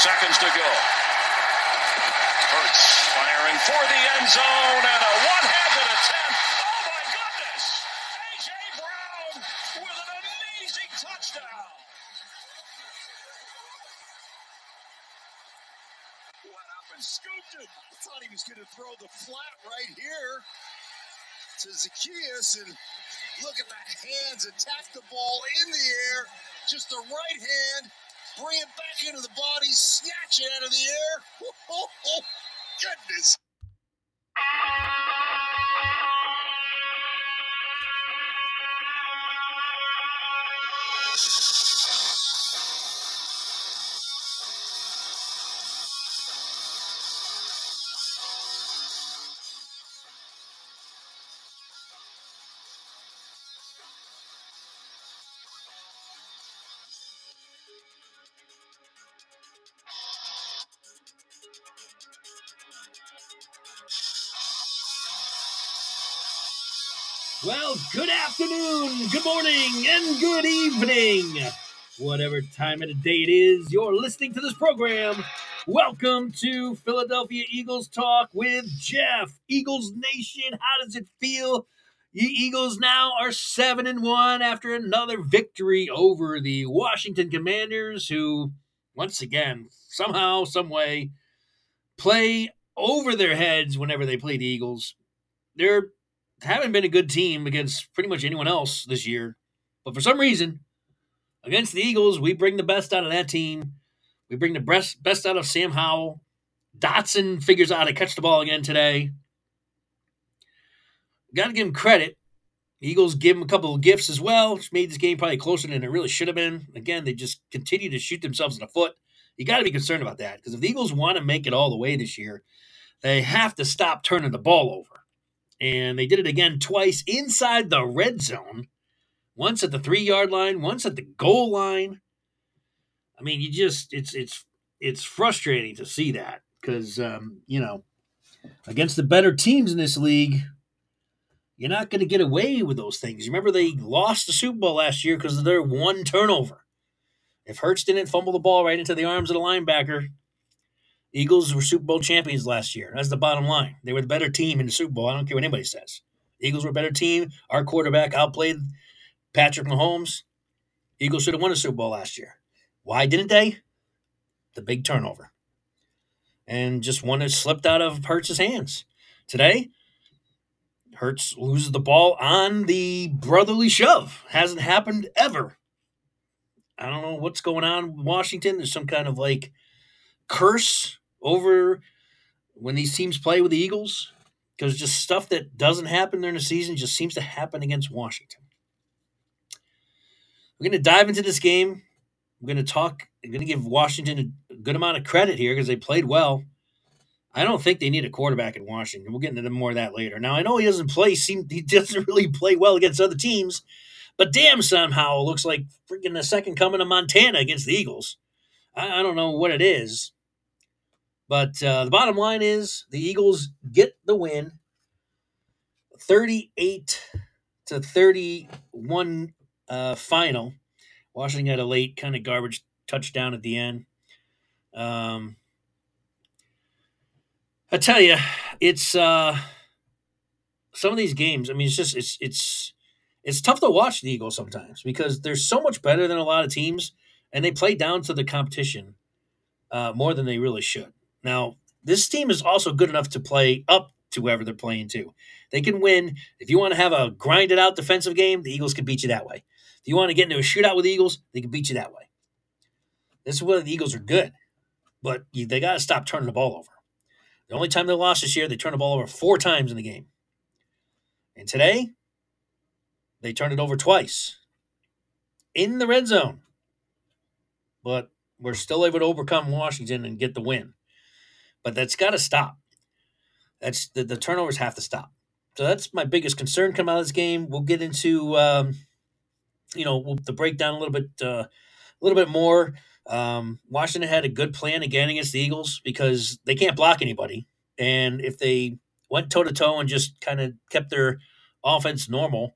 seconds to go. Hurts firing for the end zone and a one-handed attempt. Oh my goodness! AJ Brown with an amazing touchdown. Scooped it. I thought he was going to throw the flat right here to Zacchaeus, and look at the hands attack the ball in the air. Just the right hand, bring it back into the body, snatch it out of the air. Goodness. Well, good afternoon, good morning, and good evening. Whatever time of the day it is, you're listening to this program. Welcome to Philadelphia Eagles Talk with Geoff. Eagles Nation, how does it feel? The Eagles now are 7 and 1 after another victory over the Washington Commanders, who, once again, somehow, some way, play over their heads whenever they play the Eagles. They're haven't been a good team against pretty much anyone else this year. But for some reason, against the Eagles, we bring the best out of that team. We bring the best best out of Sam Howell. Dotson figures out how to catch the ball again today. Got to give him credit. Eagles give him a couple of gifts as well, which made this game probably closer than it really should have been. Again, they just continue to shoot themselves in the foot. You got to be concerned about that because if the Eagles want to make it all the way this year, they have to stop turning the ball over and they did it again twice inside the red zone. Once at the three yard line, once at the goal line. I mean, you just it's it's it's frustrating to see that because um, you know against the better teams in this league, you're not going to get away with those things. Remember they lost the Super Bowl last year because of their one turnover. If Hurts didn't fumble the ball right into the arms of the linebacker, Eagles were Super Bowl champions last year. That's the bottom line. They were the better team in the Super Bowl. I don't care what anybody says. Eagles were a better team. Our quarterback outplayed Patrick Mahomes. Eagles should have won a Super Bowl last year. Why didn't they? The big turnover. And just one that slipped out of Hurts' hands. Today, Hurts loses the ball on the brotherly shove. Hasn't happened ever. I don't know what's going on in Washington. There's some kind of like curse over when these teams play with the Eagles because just stuff that doesn't happen during the season just seems to happen against Washington. We're going to dive into this game. I'm going to talk. I'm going to give Washington a good amount of credit here because they played well. I don't think they need a quarterback in Washington. We'll get into more of that later. Now I know he doesn't play. seem, He doesn't really play well against other teams, but damn, somehow it looks like freaking the second coming of Montana against the Eagles. I, I don't know what it is. But uh, the bottom line is the Eagles get the win 38 to 31 uh, final. Washington had a late kind of garbage touchdown at the end. Um, I tell you, it's uh, some of these games. I mean, it's just it's it's it's tough to watch the Eagles sometimes because they're so much better than a lot of teams, and they play down to the competition uh, more than they really should. Now, this team is also good enough to play up to whoever they're playing to. They can win. If you want to have a grinded out defensive game, the Eagles can beat you that way. If you want to get into a shootout with the Eagles, they can beat you that way. This is where the Eagles are good, but they got to stop turning the ball over. The only time they lost this year, they turned the ball over four times in the game. And today, they turned it over twice in the red zone. But we're still able to overcome Washington and get the win but that's got to stop. That's the, the turnovers have to stop. So that's my biggest concern coming out of this game. We'll get into um, you know we'll, the breakdown a little bit uh, a little bit more. Um, Washington had a good plan again against the Eagles because they can't block anybody, and if they went toe to toe and just kind of kept their offense normal,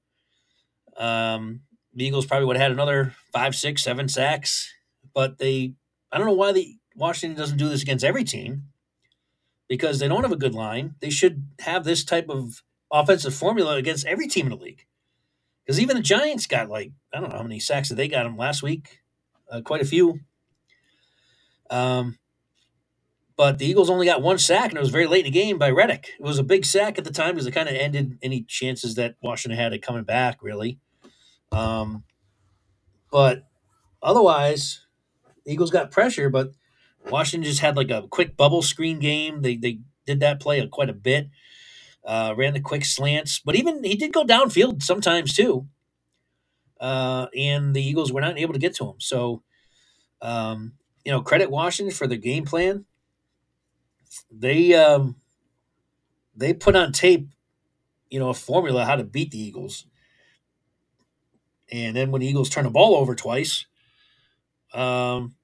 um, the Eagles probably would have had another five, six, seven sacks. But they, I don't know why the Washington doesn't do this against every team because they don't have a good line. They should have this type of offensive formula against every team in the league. Because even the Giants got like I don't know how many sacks did they got them last week, uh, quite a few. Um, but the Eagles only got one sack, and it was very late in the game by Reddick. It was a big sack at the time because it kind of ended any chances that Washington had of coming back, really. Um, but otherwise, Eagles got pressure, but Washington just had like a quick bubble screen game. They they did that play quite a bit. Uh, ran the quick slants, but even he did go downfield sometimes too. Uh, and the Eagles were not able to get to him. So, um, you know, credit Washington for the game plan. They um, they put on tape, you know, a formula how to beat the Eagles. And then when the Eagles turn the ball over twice, um,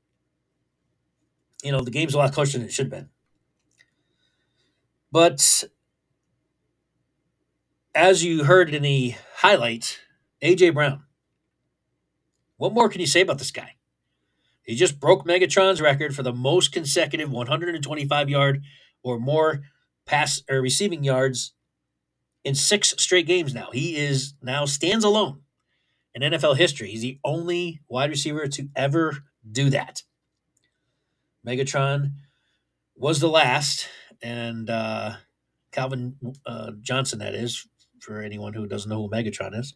you know, the game's a lot closer than it should have been. But as you heard in the highlights, AJ Brown. What more can you say about this guy? He just broke Megatron's record for the most consecutive 125 yard or more pass or receiving yards in six straight games now. He is now stands alone in NFL history. He's the only wide receiver to ever do that. Megatron was the last, and uh, Calvin uh, Johnson, that is, for anyone who doesn't know who Megatron is,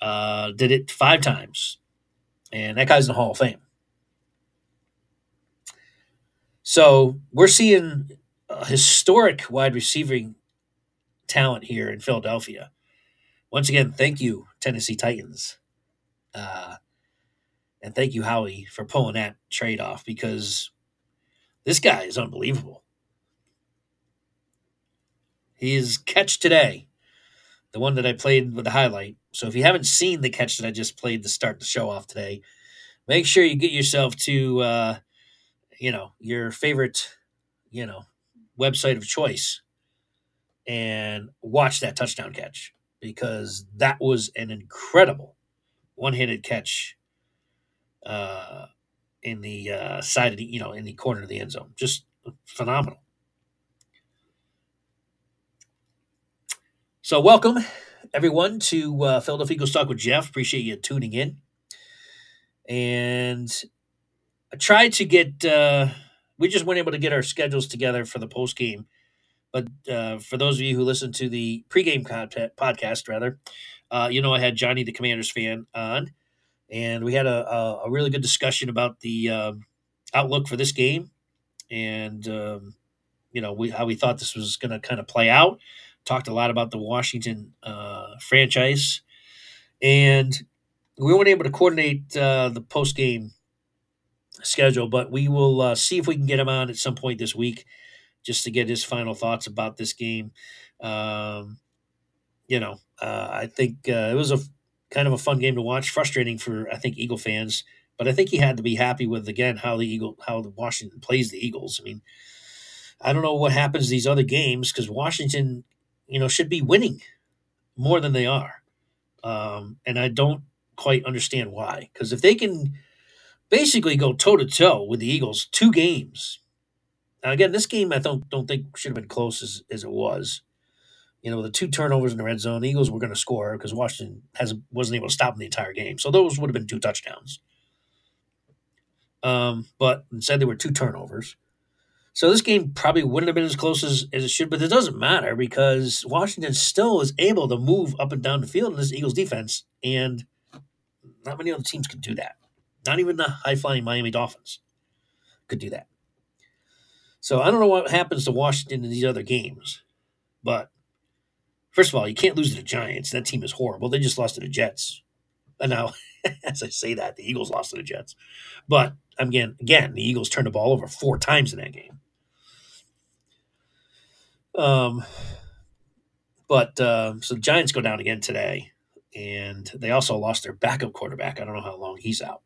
uh, did it five times. And that guy's in the Hall of Fame. So we're seeing a historic wide receiving talent here in Philadelphia. Once again, thank you, Tennessee Titans. Uh, and thank you, Howie, for pulling that trade off because this guy is unbelievable. His catch today, the one that I played with the highlight. So if you haven't seen the catch that I just played to start the show off today, make sure you get yourself to, uh, you know, your favorite, you know, website of choice and watch that touchdown catch because that was an incredible one-handed catch uh, in the uh, side of the, you know, in the corner of the end zone. Just phenomenal. So, welcome everyone to uh, Philadelphia Eagles Talk with Geoff. Appreciate you tuning in. And I tried to get, uh, we just weren't able to get our schedules together for the post game. But uh, for those of you who listen to the pregame content, podcast, rather, uh, you know, I had Johnny the Commanders fan on, and we had a, a, really good discussion about the um, outlook for this game and, um, you know, we, how we thought this was going to kind of play out talked a lot about the Washington uh, franchise, and we weren't able to coordinate uh, the post game schedule, but we will uh, see if we can get him on at some point this week just to get his final thoughts about this game. Um, you know, uh, I think uh, it was a kind of a fun game to watch. Frustrating for I think Eagle fans, but I think he had to be happy with again how the Eagle how the Washington plays the Eagles. I mean, I don't know what happens these other games because Washington you know, should be winning more than they are. Um, and I don't quite understand why. Because if they can basically go toe to toe with the Eagles, two games. Now, again, this game I don't don't think should have been close as, as it was. You know, the two turnovers in the red zone, the Eagles were going to score because Washington has wasn't able to stop them the entire game. So those would have been two touchdowns. Um, but instead, there were two turnovers. So this game probably wouldn't have been as close as, as it should, but it doesn't matter because Washington still is able to move up and down the field in this Eagles defense, and not many other teams can do that. Not even the high flying Miami Dolphins could do that. So I don't know what happens to Washington in these other games, but first of all, you can't lose to the Giants. That team is horrible. They just lost to the Jets. And now, as I say that, the Eagles lost to the Jets. But again, again, the Eagles turned the ball over four times in that game. Um, but uh, so the Giants go down again today, and they also lost their backup quarterback. I don't know how long he's out.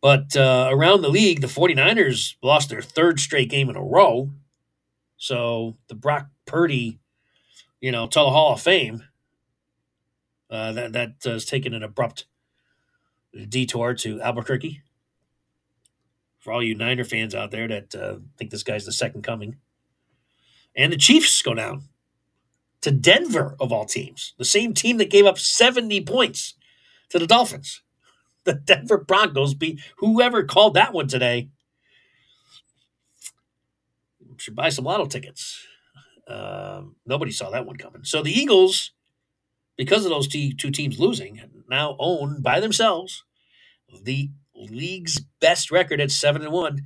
But uh, around the league, the 49ers lost their third straight game in a row. So the Brock Purdy, you know, to the Hall of Fame, uh, that that has taken an abrupt detour to Albuquerque. for all you Niner fans out there that uh, think this guy's the second coming. And the Chiefs go down to Denver, of all teams, the same team that gave up 70 points to the Dolphins. The Denver Broncos beat whoever called that one today. Should buy some lotto tickets. Um, nobody saw that one coming. So the Eagles, because of those t- two teams losing, now own by themselves the league's best record at seven and one,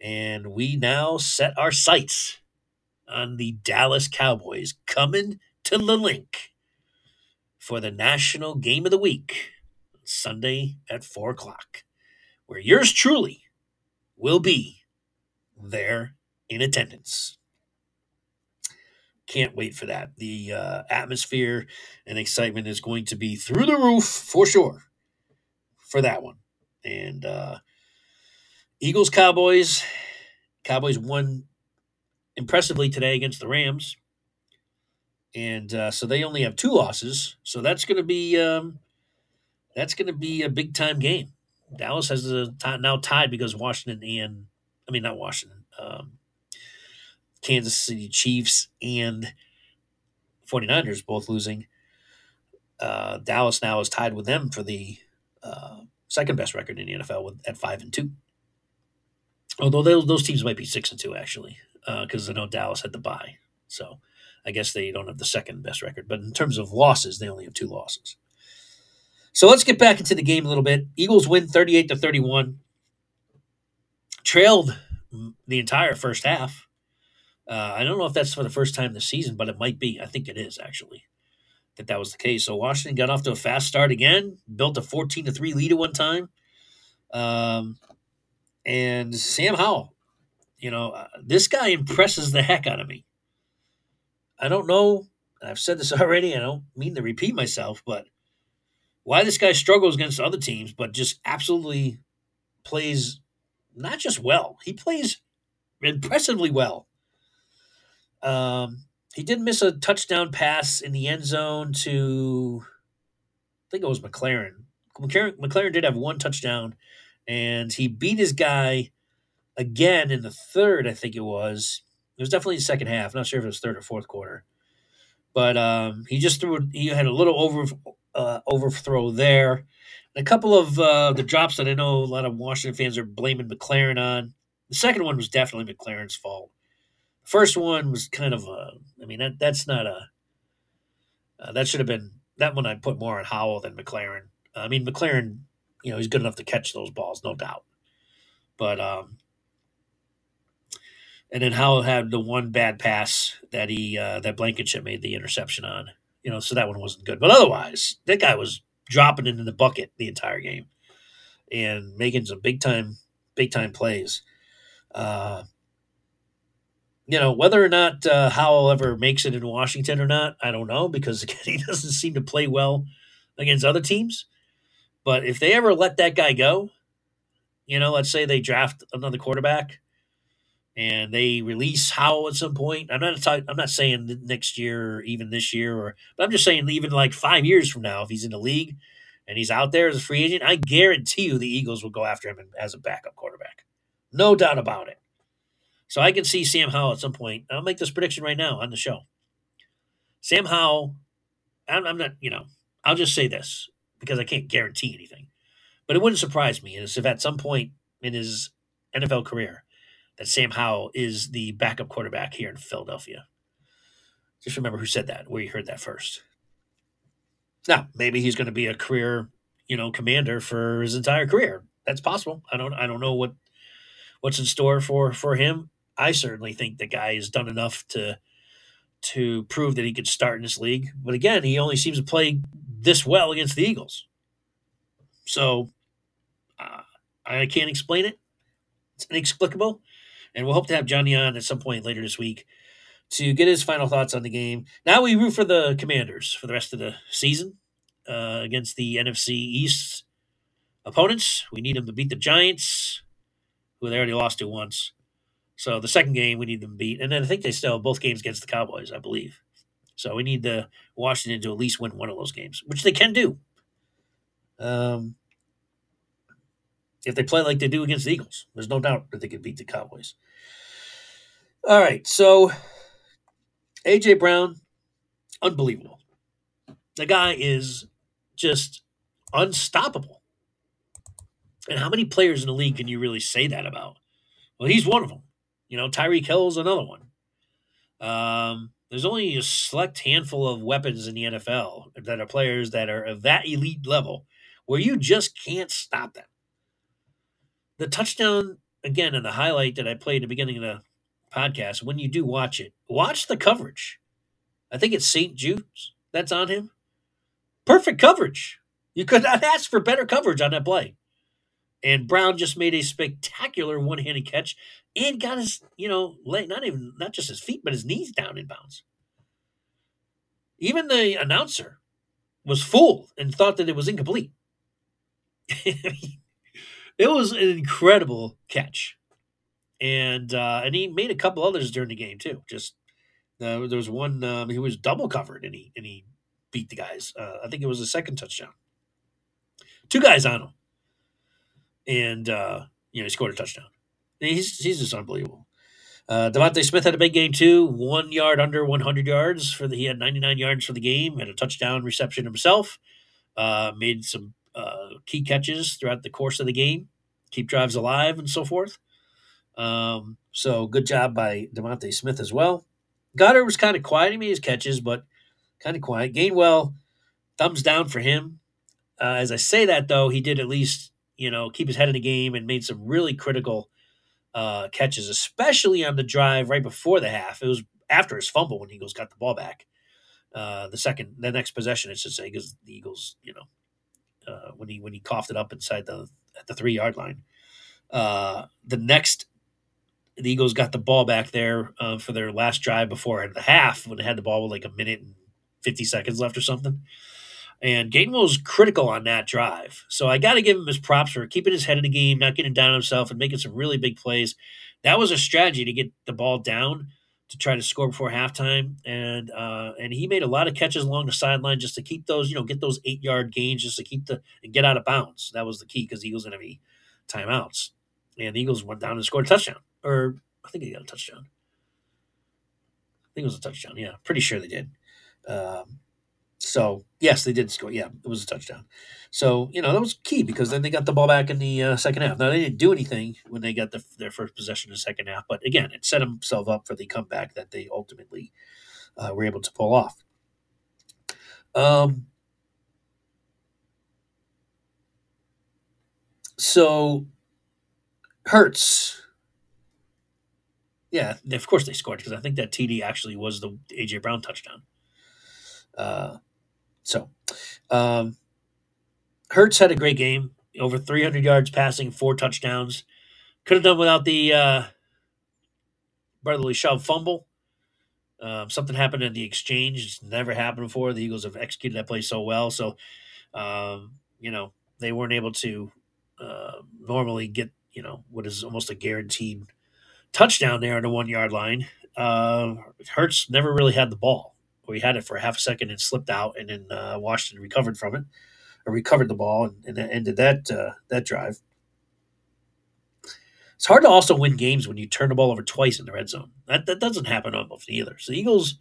and we now set our sights on the Dallas Cowboys coming to the Linc for the national game of the week Sunday at four o'clock, where yours truly will be there in attendance. Can't wait for that. The uh, atmosphere and excitement is going to be through the roof for sure for that one. And uh, Eagles Cowboys. Cowboys won impressively today against the Rams. And uh, so they only have two losses. So that's going to be um, that's going to be a big time game. Dallas has a t- now tied because Washington and I mean not Washington, um, Kansas City Chiefs and 49ers both losing. Uh, Dallas now is tied with them for the uh, second best record in the NFL with at five and two. Although those, those teams might be six and two actually, because uh, I know Dallas had the bye, so I guess they don't have the second best record. But in terms of losses, they only have two losses. So let's get back into the game a little bit. Eagles win thirty eight to thirty one. Trailed the entire first half. Uh, I don't know if that's for the first time this season, but it might be. I think it is actually that that was the case. So Washington got off to a fast start again, built a fourteen to three lead at one time, um, and Sam Howell. You know, uh, this guy impresses the heck out of me. I don't know. I've said this already. I don't mean to repeat myself, but why this guy struggles against other teams, but just absolutely plays not just well. He plays impressively well. Um, he did miss a touchdown pass in the end zone to, I think it was McLaurin. McLaren, McLaurin did have one touchdown, and he beat his guy again in the third. I think it was. It was definitely the second half. not sure if it was third or fourth quarter, but um, he just threw. He had a little over uh, overthrow there. a couple of uh, the drops that I know a lot of Washington fans are blaming McLaurin on. The second one was definitely McLaurin's fault. First one was kind of a. I mean, that that's not a. Uh, that should have been that one. I put more on Howell than McLaurin. I mean, McLaurin, you know, he's good enough to catch those balls, no doubt. But um, and then Howell had the one bad pass that he uh, that Blankenship made the interception on. You know, so that one wasn't good. But otherwise, that guy was dropping into the bucket the entire game and making some big time big time plays. Uh, you know, whether or not uh, Howell ever makes it in Washington or not, I don't know because again, he doesn't seem to play well against other teams. But if they ever let that guy go, you know, let's say they draft another quarterback and they release Howell at some point. I'm not talking, I'm not saying next year or even this year, or but I'm just saying even like five years from now, if he's in the league and he's out there as a free agent, I guarantee you the Eagles will go after him as a backup quarterback, no doubt about it. So I can see Sam Howell at some point. I'll make this prediction right now on the show. Sam Howell, I'm, I'm not, you know, I'll just say this because I can't guarantee anything, but it wouldn't surprise me is if at some point in his NFL career that Sam Howell is the backup quarterback here in Philadelphia. Just remember who said that, where you heard that first. Now, maybe he's going to be a career, you know, commander for his entire career. That's possible. I don't I don't know what what's in store for for him. I certainly think the guy has done enough to to prove that he could start in this league. But again, he only seems to play this well against the Eagles. So uh, I can't explain it. It's inexplicable. And we'll hope to have Johnny on at some point later this week to get his final thoughts on the game. Now we root for the Commanders for the rest of the season uh, against the NFC East opponents. We need them to beat the Giants, who they already lost to once. So the second game we need them beat, and then I think they still have both games against the Cowboys, I believe. So we need the Washington to at least win one of those games, which they can do. Um, if they play like they do against the Eagles. There's no doubt that they could beat the Cowboys. All right, so AJ Brown, unbelievable. The guy is just unstoppable. And how many players in the league can you really say that about? Well, he's one of them. You know, Tyreek Hill's another one. Um, there's only a select handful of weapons in the NFL that are players that are of that elite level where you just can't stop them. The touchdown, again, in the highlight that I played at the beginning of the podcast, when you do watch it, watch the coverage. I think it's St. Juste that's on him. Perfect coverage. You could not ask for better coverage on that play. And Brown just made a spectacular one-handed catch and got his, you know, not even not just his feet, but his knees down in bounds. Even the announcer was fooled and thought that it was incomplete. it was an incredible catch, and uh, and he made a couple others during the game too. Just uh, there was one um, he was double covered and he and he beat the guys. Uh, I think it was the second touchdown. Two guys on him, and uh, you know he scored a touchdown. He's he's just unbelievable. Uh, DeVonta Smith had a big game too. One yard under 100 yards for the. He had 99 yards for the game. Had a touchdown reception himself. Uh, made some uh, key catches throughout the course of the game. Keep drives alive and so forth. Um, so good job by DeVonta Smith as well. Goedert was kind of quiet. He made his catches, but kind of quiet. Gainwell, thumbs down for him. Uh, as I say that though, he did at least you know keep his head in the game and made some really critical uh, catches, especially on the drive right before the half. It was after his fumble when Eagles got the ball back. Uh, the second, the next possession, I should say, because the Eagles, you know, uh, when he when he coughed it up inside the at the three yard line. Uh, the next, the Eagles got the ball back there uh, for their last drive before the half when they had the ball with like a minute and fifty seconds left or something. And Gainwell was critical on that drive. So I got to give him his props for keeping his head in the game, not getting down on himself, and making some really big plays. That was a strategy to get the ball down to try to score before halftime. And uh, and he made a lot of catches along the sideline just to keep those, you know, get those eight yard gains just to keep the and get out of bounds. That was the key because Eagles have any timeouts. And the Eagles went down and scored a touchdown. Or I think they got a touchdown. I think it was a touchdown. Yeah, pretty sure they did. Um, so yes, they did score. Yeah, it was a touchdown. So you know that was key because then they got the ball back in the uh, second half. Now they didn't do anything when they got the, their first possession in the second half, but again, it set themselves up for the comeback that they ultimately uh, were able to pull off. Um. So Hurts. Yeah, of course they scored because I think that TD actually was the AJ Brown touchdown. Uh, so, um, Hurts had a great game, over 300 yards passing, four touchdowns. Could have done without the uh, brotherly shove fumble. Um, something happened in the exchange. It's never happened before. The Eagles have executed that play so well. So, um, you know, they weren't able to uh, normally get, you know, what is almost a guaranteed touchdown there on the one yard line. Uh, Hurts never really had the ball we had it for a half a second and slipped out, and then uh, Washington recovered from it, or recovered the ball, and, and ended that uh, that drive. It's hard to also win games when you turn the ball over twice in the red zone. That that doesn't happen often either. So the Eagles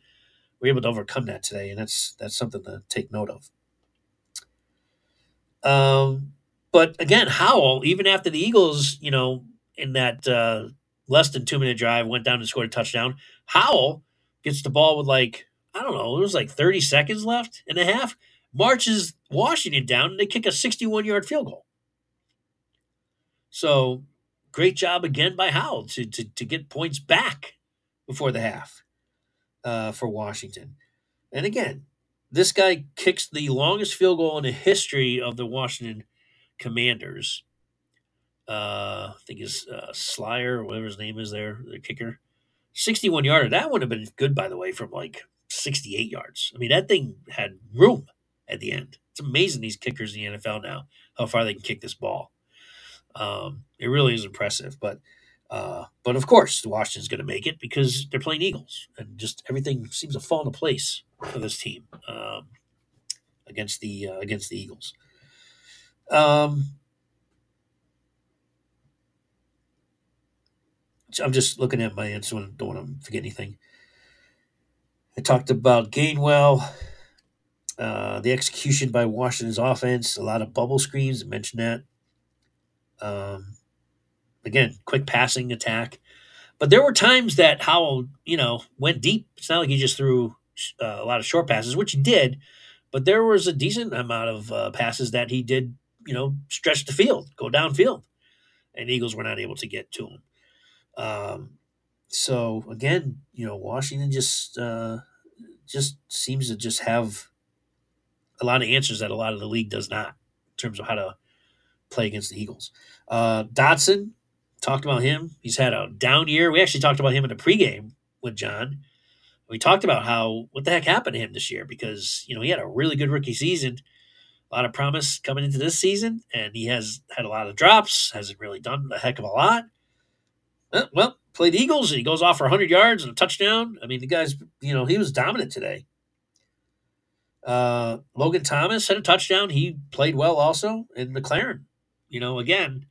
were able to overcome that today, and that's that's something to take note of. Um, but again, Howell, even after the Eagles, you know, in that uh, less than two minute drive, went down and scored a touchdown. Howell gets the ball with like I don't know, it was like 30 seconds left and a half, marches Washington down and they kick a 61 yard field goal. So great job again by Howell to, to, to get points back before the half uh, for Washington. And again, this guy kicks the longest field goal in the history of the Washington Commanders. Uh, I think it's uh, Slyer whatever his name is there, the kicker. 61 yarder. That would have been good, by the way, from like 68 yards. I mean, that thing had room at the end. It's amazing these kickers in the NFL now, how far they can kick this ball. Um, it really is impressive. But uh, but of course, Washington's going to make it because they're playing Eagles, and just everything seems to fall into place for this team um, against the uh, against the Eagles. Um, I'm just looking at my. I don't want to forget anything. I talked about Gainwell, uh, the execution by Washington's offense, a lot of bubble screens. I mentioned that. Um, again, quick passing attack. But there were times that Howell, you know, went deep. It's not like he just threw uh, a lot of short passes, which he did, but there was a decent amount of uh, passes that he did, you know, stretch the field, go downfield, and Eagles were not able to get to him. Um, so again, you know, Washington just uh, just seems to just have a lot of answers that a lot of the league does not in terms of how to play against the Eagles. Uh, Dotson talked about him. He's had a down year. We actually talked about him in the pregame with John. We talked about how what the heck happened to him this year because you know he had a really good rookie season, a lot of promise coming into this season, and he has had a lot of drops. Hasn't really done a heck of a lot. Uh, well, played Eagles and he goes off for 100 yards and a touchdown. I mean, the guy's you know he was dominant today. Uh, Logan Thomas had a touchdown. He played well also. And McLaurin, you know, again,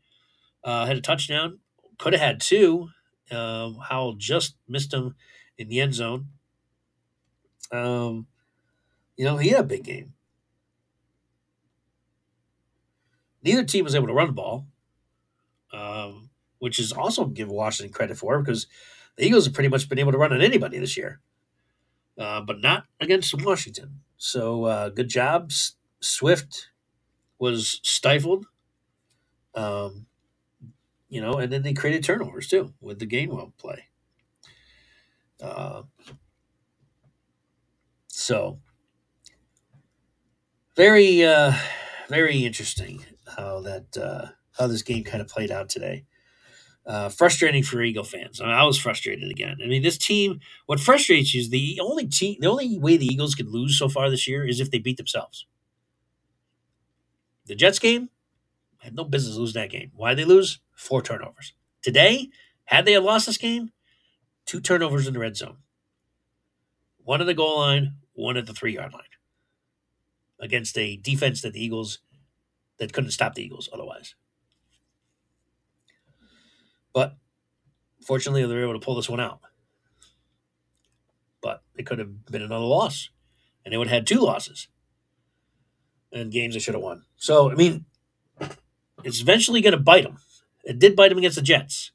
uh, had a touchdown. Could have had two. Um, Howell just missed him in the end zone. Um, you know, he had a big game. Neither team was able to run the ball, um, which is also give Washington credit for because the Eagles have pretty much been able to run on anybody this year, uh, but not against Washington. So uh, good job. Swift was stifled. Um, you know, and then they created turnovers too with the Gainwell play. Uh, so very, uh, very interesting how that uh, how this game kind of played out today. Uh, frustrating for Eagle fans. I, mean, I was frustrated again. I mean, this team. What frustrates you is the only team, the only way the Eagles could lose so far this year is if they beat themselves. The Jets game had no business losing that game. Why they lose? Four turnovers. Today, had they have lost this game, two turnovers in the red zone. One at the goal line, one at the three yard line. Against a defense that the Eagles that couldn't stop the Eagles otherwise. But fortunately, they were able to pull this one out. But it could have been another loss, and they would have had two losses and games they should have won. So, I mean, it's eventually going to bite them. It did bite them against the Jets.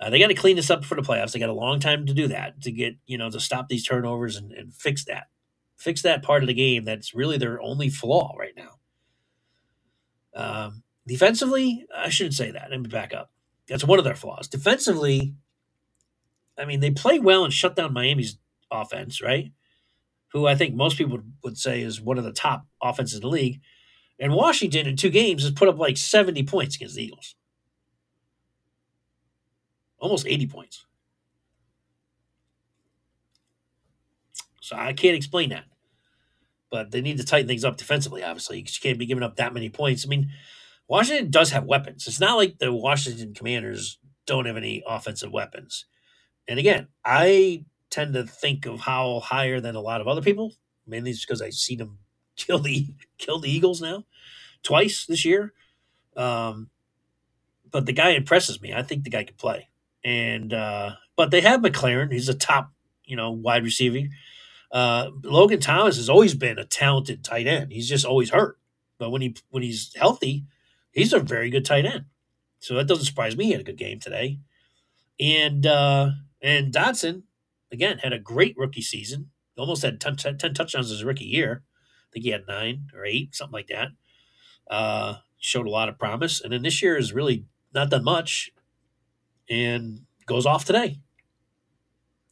Uh, they got to clean this up for the playoffs. They got a long time to do that to get you know to stop these turnovers and, and fix that, fix that part of the game that's really their only flaw right now. Um, defensively, I shouldn't say that. Let me back up. That's one of their flaws. Defensively, I mean, they play well and shut down Miami's offense, right? Who I think most people would say is one of the top offenses in the league. And Washington in two games has put up like 70 points against the Eagles. Almost 80 points. So I can't explain that. But they need to tighten things up defensively, obviously, because you can't be giving up that many points. I mean, Washington does have weapons. It's not like the Washington Commanders don't have any offensive weapons. And again, I tend to think of Howell higher than a lot of other people, mainly just because I've seen him kill the kill the Eagles now twice this year. Um, but the guy impresses me. I think the guy can play. And uh, but they have McLaurin. He's a top, you know, wide receiver. Uh, Logan Thomas has always been a talented tight end. He's just always hurt. But when he when he's healthy, he's a very good tight end. So that doesn't surprise me. He had a good game today. And uh, and Dotson again had a great rookie season. Almost had 10, 10 touchdowns his rookie year. I think he had nine or eight, something like that. Uh, showed a lot of promise, and then this year has really not done much, and goes off today,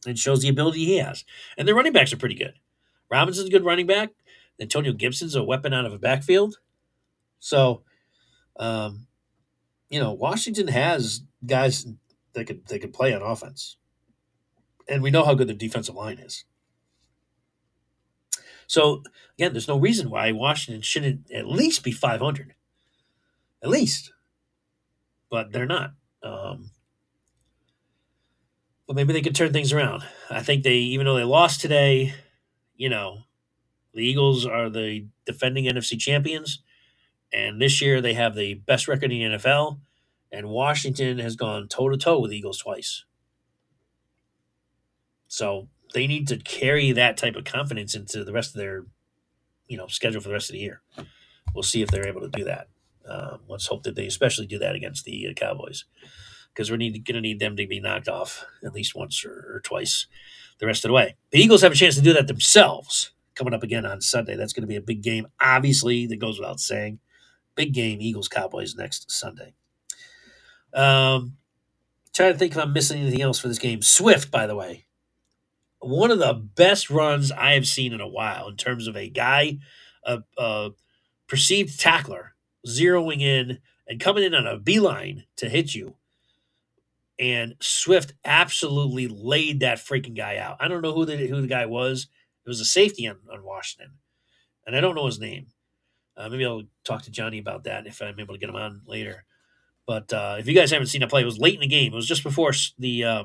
and shows the ability he has. And their running backs are pretty good. Robinson's a good running back. Antonio Gibson's a weapon out of a backfield. So, um, you know, Washington has guys that could they could play on offense, and we know how good their defensive line is. So again, there's no reason why Washington shouldn't at least be 500, at least, but they're not. Um, but maybe they could turn things around. I think they, even though they lost today, you know, the Eagles are the defending NFC champions, and this year they have the best record in the NFL, and Washington has gone toe to toe with Eagles twice. So they need to carry that type of confidence into the rest of their, you know, schedule for the rest of the year. We'll see if they're able to do that. Um, let's hope that they especially do that against the uh, Cowboys, because we're going to need them to be knocked off at least once or, or twice the rest of the way. The Eagles have a chance to do that themselves coming up again on Sunday. That's going to be a big game. Obviously, that goes without saying. Big game, Eagles Cowboys next Sunday. Um, trying to think if I'm missing anything else for this game. Swift, by the way, one of the best runs I have seen in a while in terms of a guy, a, a perceived tackler, zeroing in and coming in on a beeline to hit you. And Swift absolutely laid that freaking guy out. I don't know who the who the guy was. It was a safety on, on Washington, and I don't know his name. Uh, maybe I'll talk to Johnny about that if I'm able to get him on later. But uh, if you guys haven't seen that play, it was late in the game. It was just before the uh,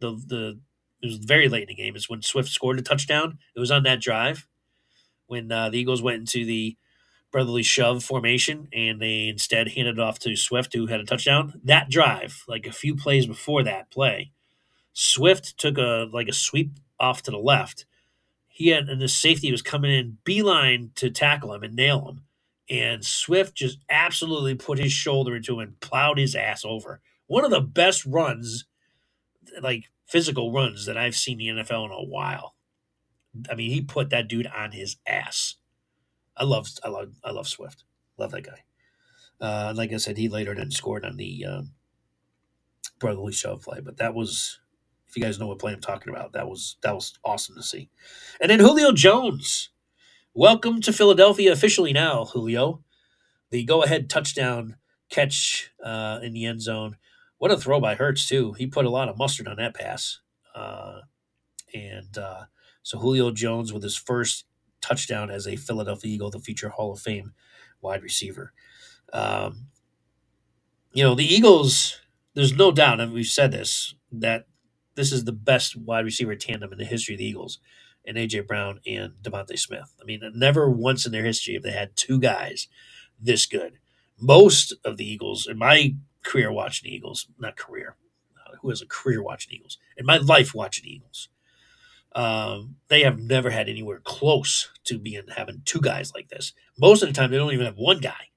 the the it was very late in the game. It's when Swift scored a touchdown. It was on that drive when uh, the Eagles went into the brotherly shove formation and they instead handed it off to Swift, who had a touchdown. That drive, like a few plays before that play, Swift took a like a sweep off to the left. He had and the safety was coming in beeline to tackle him and nail him. And Swift just absolutely put his shoulder into him and plowed his ass over. One of the best runs, like physical runs that I've seen the NFL in a while. I mean, he put that dude on his ass. I love, I love, I love Swift. Love that guy. Uh, like I said, he later then scored on the um, brotherly shove play, but that was, if you guys know what play I'm talking about, that was that was awesome to see. And then Julio Jones, welcome to Philadelphia officially now, Julio. The go-ahead touchdown catch uh, in the end zone what a throw by Hurts too. He put a lot of mustard on that pass, uh, and uh, so Julio Jones with his first touchdown as a Philadelphia Eagle, the future Hall of Fame wide receiver. Um, you know the Eagles. There's no doubt, and we've said this that this is the best wide receiver tandem in the history of the Eagles, and AJ Brown and DeVonta Smith. I mean, never once in their history have they had two guys this good. Most of the Eagles, in my career watching Eagles, not career, uh, who has a career watching Eagles, in my life watching Eagles, um, they have never had anywhere close to being having two guys like this. Most of the time, they don't even have one guy.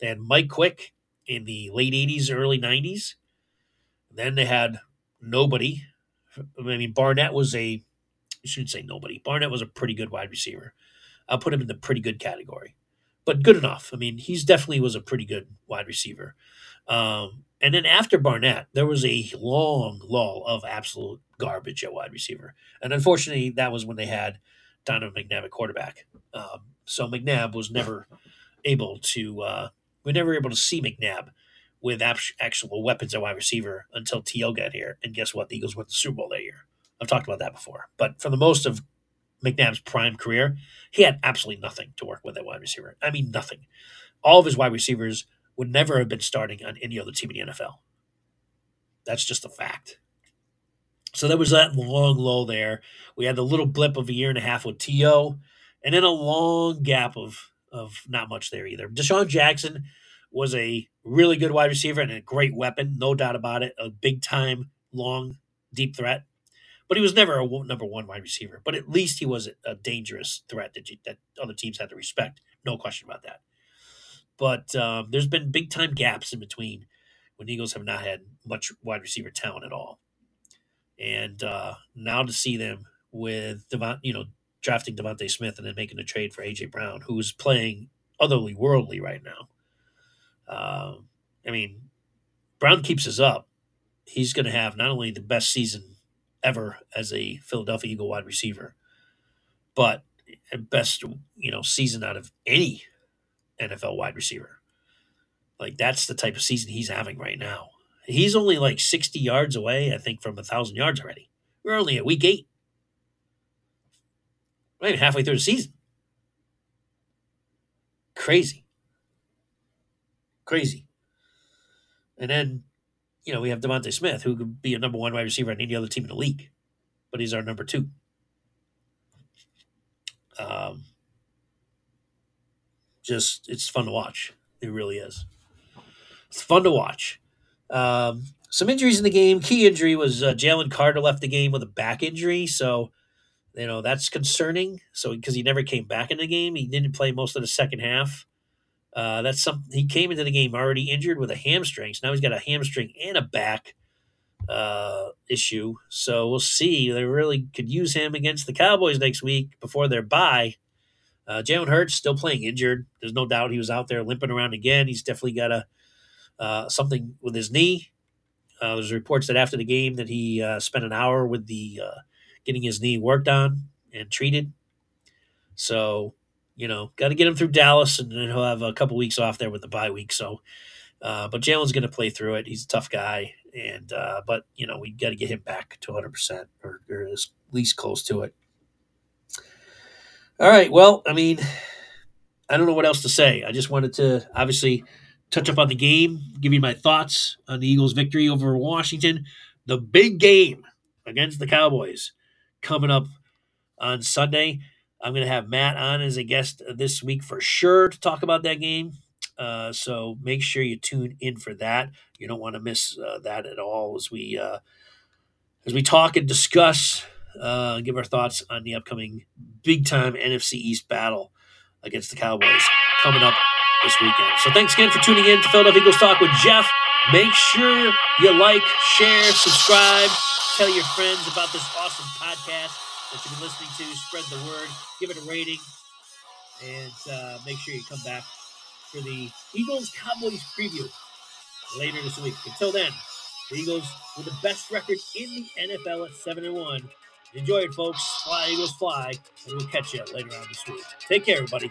They had Mike Quick in the late '80s, early '90s. Then they had nobody. I mean, Barnett was a, I shouldn't say nobody. Barnett was a pretty good wide receiver. I'll put him in the pretty good category, but good enough. I mean, he's definitely was a pretty good wide receiver. Um, and then after Barnett, there was a long lull of absolute garbage at wide receiver. And unfortunately, that was when they had Donovan McNabb at quarterback. Um, so McNabb was never able to, uh, we were never able to see McNabb with actual weapons at wide receiver until T.O. got here. And guess what? The Eagles went to the Super Bowl that year. I've talked about that before. But for the most of McNabb's prime career, he had absolutely nothing to work with at wide receiver. I mean, nothing. All of his wide receivers would never have been starting on any other team in the NFL. That's just a fact. So there was that long low there. We had the little blip of a year and a half with T.O., and then a long gap of of not much there either. DeSean Jackson was a really good wide receiver and a great weapon, no doubt about it. A big time, long, deep threat. But he was never a number one wide receiver. But at least he was a dangerous threat that, you, that other teams had to respect. No question about that. But um, there's been big time gaps in between when Eagles have not had much wide receiver talent at all. And uh, now to see them with Devon, you know, drafting DeVonta Smith and then making a trade for AJ Brown, who's playing otherly worldly right now. Uh, I mean, Brown keeps us up. He's going to have not only the best season ever as a Philadelphia Eagle wide receiver, but best you know season out of any NFL wide receiver. Like that's the type of season he's having right now. He's only like 60 yards away, I think, from a thousand yards already. We're only at week eight. Even halfway through the season. Crazy. Crazy. And then, you know, we have DeVonta Smith, who could be a number one wide receiver on any other team in the league, but he's our number two. Um, just it's fun to watch. It really is. It's fun to watch. Um, some injuries in the game. Key injury was uh, Jalen Carter left the game with a back injury, so you know that's concerning. So because he never came back in the game, he didn't play most of the second half. Uh, that's some. He came into the game already injured with a hamstring. So now he's got a hamstring and a back uh, issue. So we'll see. They really could use him against the Cowboys next week before their bye. Uh, Jalen Hurts still playing injured. There's no doubt he was out there limping around again. He's definitely got a uh, something with his knee. Uh, there's reports that after the game that he uh, spent an hour with the uh, getting his knee worked on and treated. So you know, got to get him through Dallas, and then he'll have a couple weeks off there with the bye week. So, uh, but Jalen's going to play through it. He's a tough guy, and uh, but you know we got to get him back to 100 percent or, or at least close to it. All right. Well, I mean, I don't know what else to say. I just wanted to obviously touch up on the game, give you my thoughts on the Eagles' victory over Washington, the big game against the Cowboys coming up on Sunday. I'm going to have Matt on as a guest this week for sure to talk about that game. Uh, so make sure you tune in for that. You don't want to miss uh, that at all as we uh, as we talk and discuss, uh, give our thoughts on the upcoming big time NFC East battle against the Cowboys coming up this weekend. So thanks again for tuning in to Philadelphia Eagles Talk with Geoff. Make sure you like, share, subscribe, tell your friends about this awesome podcast that you've been listening to. Spread the word, give it a rating, and uh, make sure you come back for the Eagles Cowboys preview later this week. Until then, the Eagles with the best record in the NFL at 7 and 1. Enjoy it, folks. Fly, Eagles, fly, and we'll catch you later on this week. Take care, everybody.